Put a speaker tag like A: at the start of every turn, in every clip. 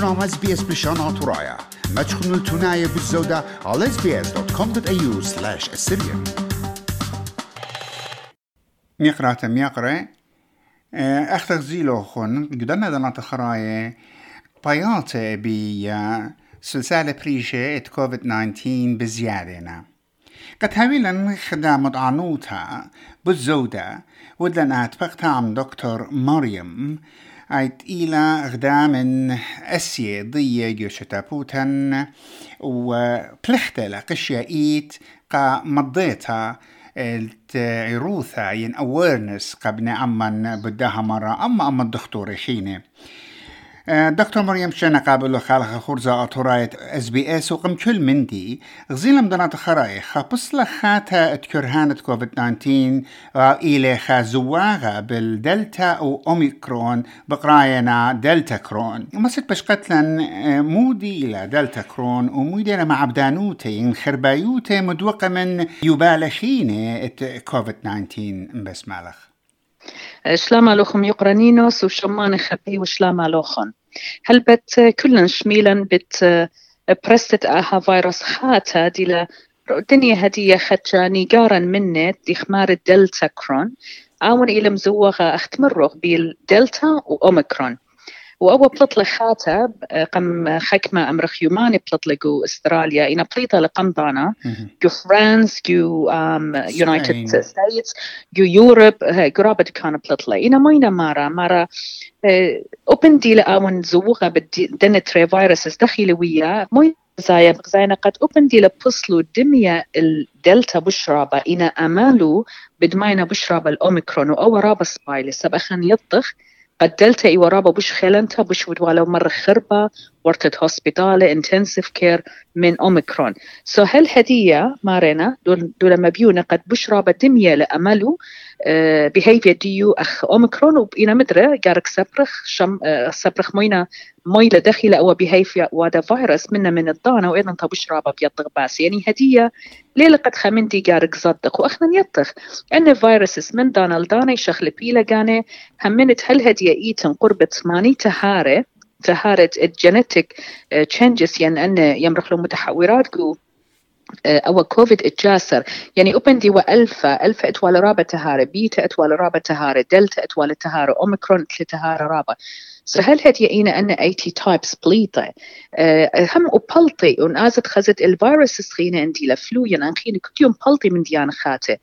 A: برنامج اس بي اس بلشان عطرايا ما تشخنوا التناية بالزودة على sbs.com.au slash assyrian
B: ميقرا ميقرا أختك زيلو خون قدرنا دنا خراية بياتة بي سلسلة بريشة كوفيد 19 بزيادة قد هاويلا خدامة عنوتها بالزودة ودلنا اتفقت عم دكتور مريم ايت إلى غدا من أسية ضية جوشتا بوتن وبلختة لقشيا إيت قا مضيتها العروثة ين awareness قبل أمن بدها مرة أما أما الدكتور خيني دكتور مريم شنا قابل خالخ خورزا أطورايت اس بي اس وقم كل مندي غزيلم دنا خراي خابس لخاتا اتكرهانة كوفيد 19 إلى خازواغا بالدلتا أو أوميكرون بقراينا دلتا كرون مسك باش قتلا مودي إلى دلتا كرون ومودي مع بدانوتي خربايوتي مدوقة من يبالخيني كوفيد 19 بس مالخ
C: شلام لوخم يقرنينوس وشمان خبي وشلام لوخن هل بت كلن شميلا بت برستت آها فيروس خاتا دي الدنيا هدية خدشا نيجارا منت دي خمار الدلتا كرون. اون إلى مزوغة أختمروغ بالدلتا واوميكرون وأول بلطلة خاتب قم حكمة أمرخ يوماني بلطلة جو استراليا إنا بليطة لقمضانا جو فرانس جو يونايتد ستيتس جو يوروب قرابة كان بلطلة إنا ماينا مارا مارا أوبن دي لأون زوغة بدنتري فيروسز دخيلة ويا موين زايا بغزاينا قد أوبن دي لبصلو دمية الدلتا بشرابة. إنا أمالو بدماينا بشرابة الأوميكرون. أو رابا سبايلي. سبخن يطخ قدلت إي ورابا بش خيلنتا بش ولو مرة خربة ورتت هوسبيتالة انتنسيف كير من اوميكرون سو so هل هدية مارينا دول, دول مبيونة قد بش رابا دمية لأملو. Behavior ديو اخ اوميكرون وبينا مدرة جارك سبرخ شم سبرخ موينا مويلة دخيلة أو behavior وادا فيروس منا من الضانة وأيضا تبش رابا بيطغ باس يعني هدية ليلة قد خمنتي جارك صدق واخنا يطخ ان فيروسس من دانا لدانا يشخل بيلا جاني همنت هل هدية ايتن قربة ماني تهارة تهارة الجينيتيك تشينجز يعني ان يمرخ متحورات أو كوفيد اتجاسر يعني أوبن دي والفا ألفا اتوال رابا تهارة بيتا اتوال رابا تهارة دلتا اتوال تهارة أوميكرون تهارة رابا سهل هدي اينا إن أي تي تايبس بليطة؟ هم وبلطي ونازت خزت الفيروس سخينة أندي لفلو يعني خيني كت يوم بلطي من ديان خاتة.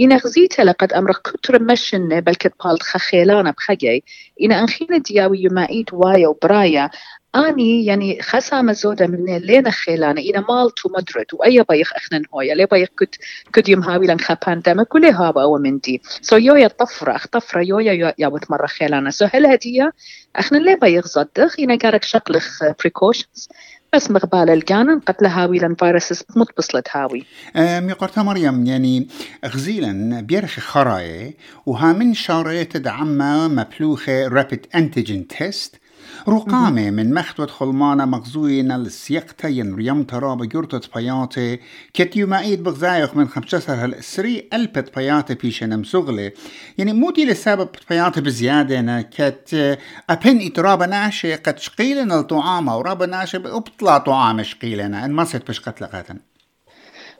C: إنا غزيتا لقد أمر كتر مشن بلكت بالت خخيلانا بخجي. إنا أنخينا دياوي يمايت وايا وبرايا اني يعني خسامة زودة من لين خيلانا إنا مالتو مدرد وأي بيخ أخنن هويا لي بيخ كت كد يوم هاوي لن خابان داما كل هابا أو من دي سو يويا طفرة أخ طفرة يويا يا مرة خيلانا سو هل هدية أخنا لي بيخ صدق إنا قارك شقلخ precautions. بس مقبال الجانن قد هاوي لن فيروسس مت بصلت هاوي
B: ميقرتا مريم يعني غزيلا بيرخ خراي وها من شارية تدعم مبلوخة رابid antigen test رقامة من مختوت خلمانة مغزوينا السيقتا ينريم ترابة جرتة بياتي. كت يمايد بغزايخ من خمسة هالسري ألبت بياتي بيشنا مسغلة يعني مو دي لسبب بياتي بزيادة كت أبن إترابة ناشي قد شقيلنا الطعامة ورابة ناشي بطلع طعام شقيلنا ست بشقت لغاتا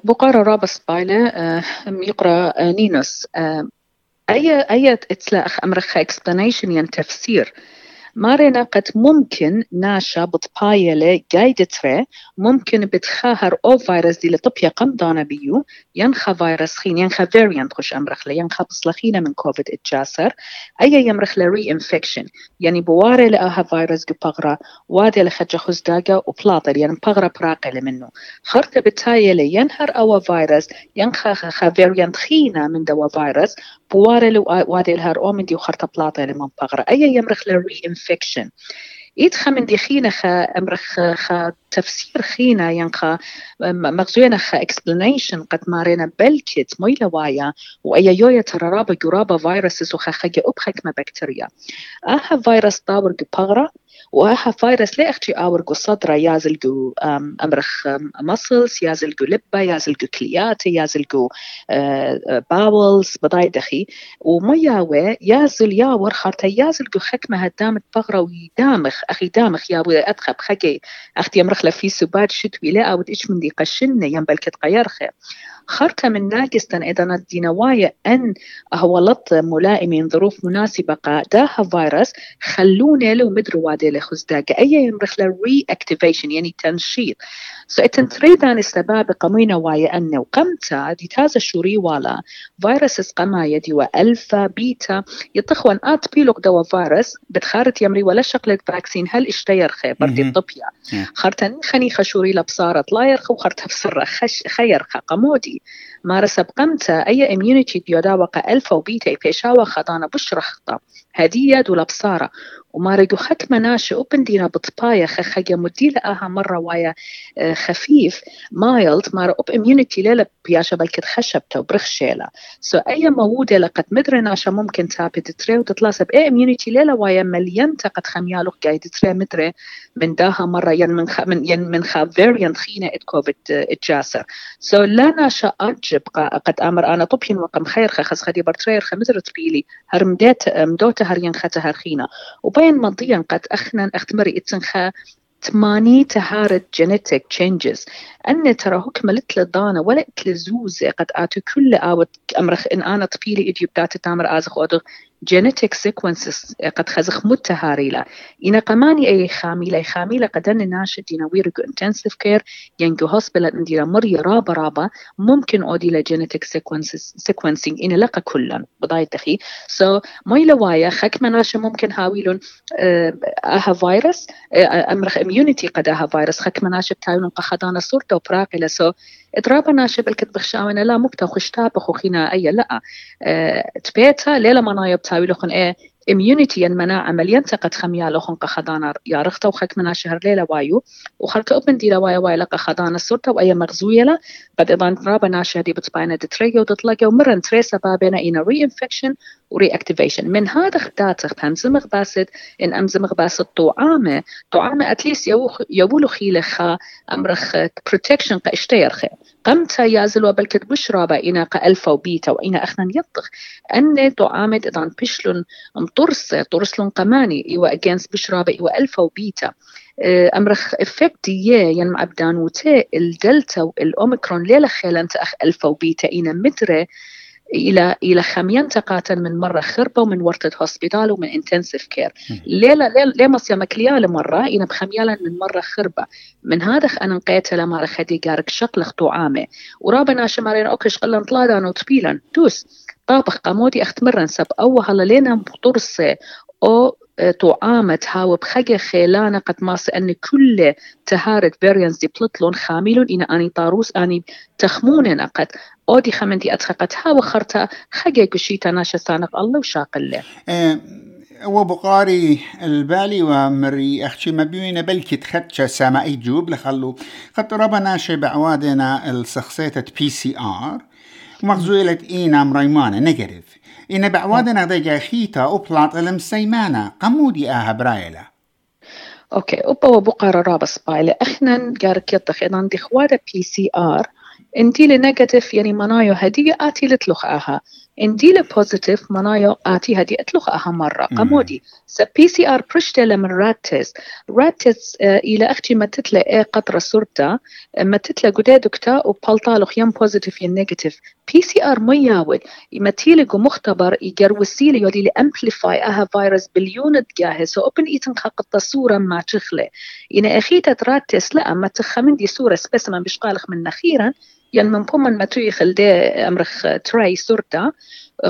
C: بقرة رابا سبايلة يقرأ نينوس. أي أي إتلاخ أمرخ explanation ين تفسير؟ مارينا قد ممكن ناشا بطبايلة جايدتري ممكن بتخاهر أو فيروس دي لطبيا قمضانا بيو ينخى فيروس خين ينخى فيريانت خش امرخ ينخى بصلخينا من كوفيد اتجاسر اي يمرخ ري انفكشن يعني بواري لأها فيروس بغرة وادي لخجة خزداقة وبلاطر يعني بغرة براقلة منه خرطة بتايلة ينهر أو فيروس ينخى خا فيريانت خينا من دوا فيروس بواري لو وادي الهر أو من دي وخرطة بلاطة من بغرة اي يمرخ ري انفكشن إيد خمن دي خينا خا أمرخ خا تفسير خينا ينخا مغزوينا خا explanation قد مارينا بلكت مويلا وايا وأيا يويا ترارابا جرابا فيروسز وخا خجا أبخك ما بكتيريا. آها فيروس وها فيروس لا أختي اورقو صدرة يازلقو أمرخ مصلز يازلقو لبة يازلقو كليات يازلقو باولز بضاي دخي. وما ياوي يازل ياور خارتا يازلقو خكمة هدامت بغرة ويدامخ. أخي دامخ ياوي أدخب خكي. أختي أمرخ لفي سبات شتوي لا أود إيش من دي قشنة ينبلكت قيرخه خرطة من ناقصة إذا الدينواية أن هو لط ملائمين ظروف مناسبة قاداها فيروس خلونا لو مدروا وادي لخزداق أي يمرخ ري اكتيفيشن يعني تنشيط. سو so تريدان السباب قمينا وايا أنه قمتا دي تازا شوري والا فيروس قما يدي وألفا بيتا. يطخوان آت بيلوك دوا فيروس بتخارت يمري ولا شقلة فاكسين. هل اشتير خي بردي الطبيا خرطن خني خشوري لبصارت لا يرخو خرطة بسرة خش خير قمودي. مارس سبقمتا أي إميونيتي ديودا وقا ألفا وبيتا بيشاوا خطانا بشرخطا هدية دولا بصارة وما رجو خك مناشي أوبن دينا بطبايا خخجة مديلة آها مرة وايا آه، خفيف مايلد مارا أوب إميونيتي ليلة بياشا بلكت خشبتا وبرخشيلا سو أي موودة لقد مدري ناشا ممكن تابي تتري وتطلاسة بأي إميونيتي ليلة وايا مليانتا قد خميالو قاعد تتري مدري من داها مرة ين من خ من ين من خا فيريانت خينة ات كوفيد اتجاسر سو لا ناشا أجب قد أمر أنا طبين وقم خير خخز خدي برترير خمزر تبيلي. هرمدات مدوتا هرين ختا هرخينا وبين منطيا قد أخنا أختمري إتنخا تماني تهارت جينيتك تشينجز أن ترى هكما لتل دانا ولا زوزة قد آتو كل آوت أمرخ إن أنا طفيلي إديو بتاعت تامر آزخ وأدغ genetic sequences قد خزخ متهاريلا إنا قماني أي خاميلا خاميلا قدن ناشد دينا ويرجو intensive care ينجو hospital ندينا مريا رابا رابا ممكن أودي لا genetic sequences sequencing إن لقى كلا بضاي تخي. So ما يلوايا خك مناشا ممكن هاويلون آها فيروس أمرخ immunity قد آها فيروس. خك مناشا بتايلون قخدانا صورته وبراقلة so اضرابنا شبل كتب خشاونا لا مكتا خشتاب خينا أي لا. أه تبيتا ليلة منايب تاوي لخن إيه immunity المناعة مليان تقت خميا لخن قخدانا يا رختا وخك منا شهر ليلة وايو وخلك أبن ديلا وايا وايا لقى خدانا السلطة وأي مغزوية لا بعد إذا رابنا شهدي بتباينا تتريو وتطلقي ومرن تريسا بابنا إنا ري انفكشن وري اكتيفيشن من هذا خداتك تنزمغ باسد إن أمزمغ باسد طعامة طعامة أتليس يولو خيلخا أمرخ بروتكشن قا قمت يازل وبلكت بشرى إنا قا ألفا وبيتا وإنا أخنا يطخ أن طعامة إذا بشلون طرس طرسلون قماني إيوا أجينست بشرابة إيوا ألفا وبيتا. آه، أمرخ إفكت يه ين معبدان وتي الدلتا والأوميكرون ليلة خيلانت أخ ألفا وبيتا إينا مدري إلى إلى خميان تقاتل من مرة خربة ومن ورطه هوسبيتال ومن انتنسيف كير ليلة ليه مصيا مكليالة مرة إنا بخميالا من مرة خربة. من هذا أنا نقيت لما رخدي قارك شقل عامة ورابنا شمارين أوكش قلن طلادان وتبيلا دوس. طابخ قامودي أختمرن سب. أو هلا لينا مطرسة. أو طعامة هاو بخجة خيلانة قد ما أن كل تهارت فيريانس دي بلطلون خاملون. إن أني طاروس أني تخمون قد. أودي خمنتي أتخقت هاو خرطة. خجة كشيتا ناشا سانق الله وشاق الله.
B: أه وبقاري البالي ومري أختي مبينة بلكي تخدش سما أي جوب لخلو. خط ربنا شبع عوادنا السخصيتة بي سي آر مغزولة إينا مريمانة نيجاتيف إن بعوادنا دجا خيتا أبلاط المسيمانة قمودي آها برايلة
C: أوكي اوبا وبقرة رابس بايلة إحنا قارك يطخ. اذا دي خوارة بي سي ار إنتي نيجاتيف يعني منايو هدية آتي لتلخ آها. انديله بوزيتيف منايو آتي هدي أتلخ أها مرة. قمودي. س بي سي ار برشتة من راتس راتس آه إلى أختي ما تتلى إيه قطرة صورتا ما تتلى قدي دكتا وبالطالخ يم بوزيتيف ين نيجاتيف بي سي ار مياود ما تيلق مختبر يجر وسيلة يودي لي امبليفاي أها فيروس باليونت جاهز. سو اوبن ايتن خاقط صورة ما تخلي. إن أخيتا راتس لا ما تخمن دي صورة سبسمن بشقالخ من أخيرا. يعني من بومن ما توي خلدي أمرخ تري صورتا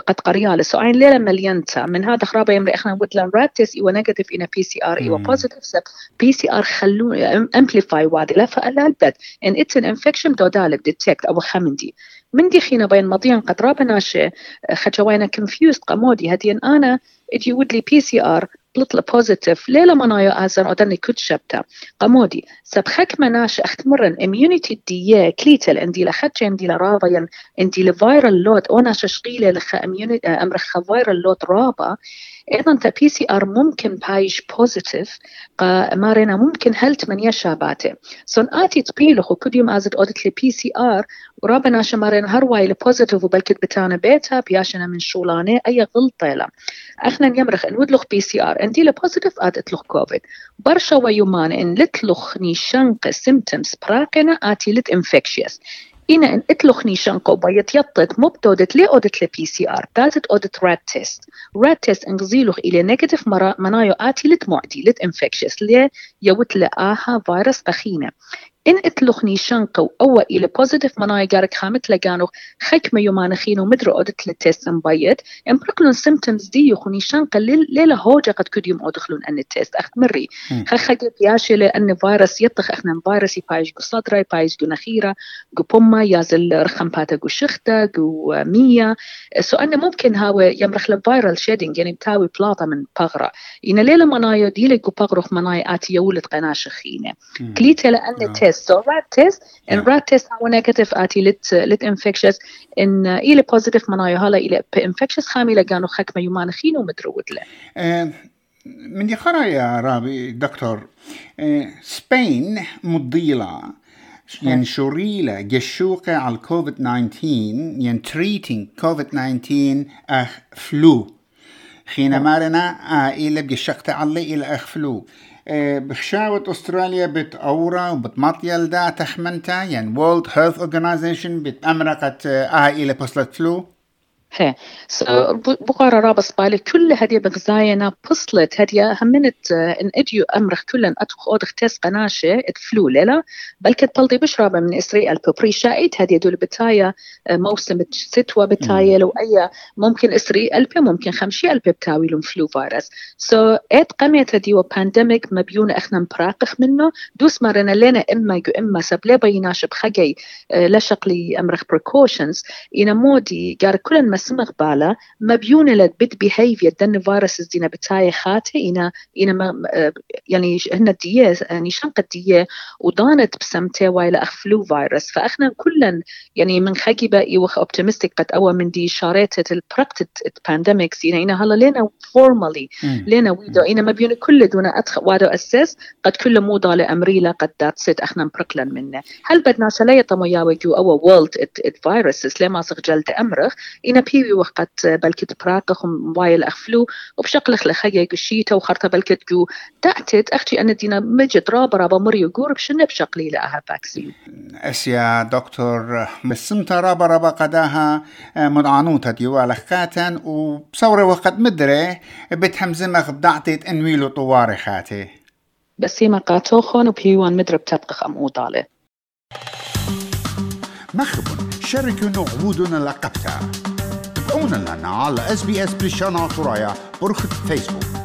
C: قد قريال سو عين ليلة مليانتا من هذا خرابة يمري إخنا ودلان راتس إيوا نيجاتيف إنا بي سي آر إيوا بوزيتيف سب بي سي آر خلو امبليفاي وادي لا فألا البد إن إتس ان انفكشن دو دالك ديتكت أو خمندي من دي خينا بين مضيان قد رابا ناشي خجوانا كونفيوزد قمودي. هدين أنا إدي ودلي بي سي آر بلطل بوزيتيف ليلا منايو ازر ودني كد شبتا قمودي سبخك مناش اختمرن اميونيتي دي كليتل إندي لخدش إندي لرابا إندي لفيرال لود أونا ششقيلة لخ اميونيتي أمرخ فيرال لود رابا أيضا تا بي سي ار ممكن بايش بوزيتيف قا مارينا ممكن هلت من يشاباته سون آتي تبيلو كديوم آزد أودت لي بي سي ار ورابنا شمارين هرواي بوزيتيف وبلكت بتانا بيتا بياشنا من شولانه أي غلطه لا إحنا يمرخ إن ودلخ بي سي ار انتي بوزيتيف اد اتلخ كوفيد برشا ويومان إن لتلخ نيشنق سيمتومز براقنا آتي لت انفكشيس إنا إن إتلخني شنقو بيت يطت مبتودت لي أودت لي بي سي آر تازت أودت رات تيست رات تيست انغزيلوخ إلى نيجاتيف مرا آتي لت معدي لي يوت لآها إن إتلخني شنقو أو إلى بوزيتيف مناي جارك خامت لجانو خيك ما يومان خينو مدرو أودت للتيست مبيت إن بركلون سيمتومز دي يخوني شنقة ليلة هوجة قد كد يوم أدخلون أن التيست أخت مري. خخ بياشي لأن فيروس يطخ إحنا فيروس يبايش جو نخيرة جو بوما يازل رخم باتا جو شخته جو مية. سو أن ممكن هاو يمرخ لفيرال شيدنج يعني بتاوي بلاطة من بغرة. إن ليلة منايو ديلي جو بغرخ مناي آتي يولد قناش خينة. كليتة لأن التيست test. So rat test and rat test هو negative آتي لت لت infectious. إن إلى positive منايو هلا إلى infectious خامي لقانو خك ما يمان خينو مدرود له.
B: من يقرأ يا رابي دكتور سبين مضيلة يعني شوريلة جشوقة على الكوفيد 19 يعني تريتنج كوفيد 19 أخ فلو خينا مارنا آه إلى بجشقت علي إلى أخ فلو بخشاوة أستراليا بت أورا وبت مطيل دا تخمنتا يعني World Health Organization بت أمرقت آه إلى بوصلة فلو
C: هي. بقارة رابس بالي كل هدي بغزاينا بصلت هدي همنت إن إديو أمرخ كلن اتخ أودخ تيس قناشة اتفلو ليلا بلكت بلدي بشرابة من اسري البوبري شايت هدي دول بتايا موسم ستوى بتايا لو اي ممكن اسري البي ممكن خمشي البي بتاوي لهم فلو فيروس. سو so, إت قمت هدي بانديميك مبيون اخنا مبراقخ منه دوس مرنا لنا إما جو إما سبلي بيناش بخجي لشقلي أمرخ precautions. إنا مودي قار كلن مسمغ بالا مبيونة لد بيهيفير دن فيروس دينا بتاعي خاتي إنا إنا ما يعني هن دية يعني شنقة دية؟ ودانت بسمتي وايلا أخ فلو فيروس. فأخنا كلن يعني من خاكي بقى وخ optimistic قد أوا من دي شارات البراكتد بانديميكس إنا إنا هلا لنا فورمالي لنا ويدو. إنا مبيونة كل دون أدخ وادو أساس قد كل مو ضالة أمريلا قد دات ست أخنا مبركلن منه. هل بدنا سلاية طمياوي جو أوا وولد فيروسز لما سغجلت أمرخ؟ إنا بيوي وقت بلكت براقخ موبايل أخفلو وبشقلخ لخيا قشيتا وخرطة بلكت جو. تأتت أختي أن دينا مجد رابا رابا مريو قور بشنب شقلي لأها فاكسين
B: أسيا دكتور بسمتا رابا رابا قداها مدعانوتا ديوا لخاتن وبصورة وقت مدري بتحمزمخ بدعتت انويلو طواري خاتي.
C: بسيما قاتوخون وبيوان مدرب تبقخ أمودالي
A: مخبن شاركوا عبودنا لقبتها تابعونا لنا على اس بي اس بريشانا ترايا برخة فيسبوك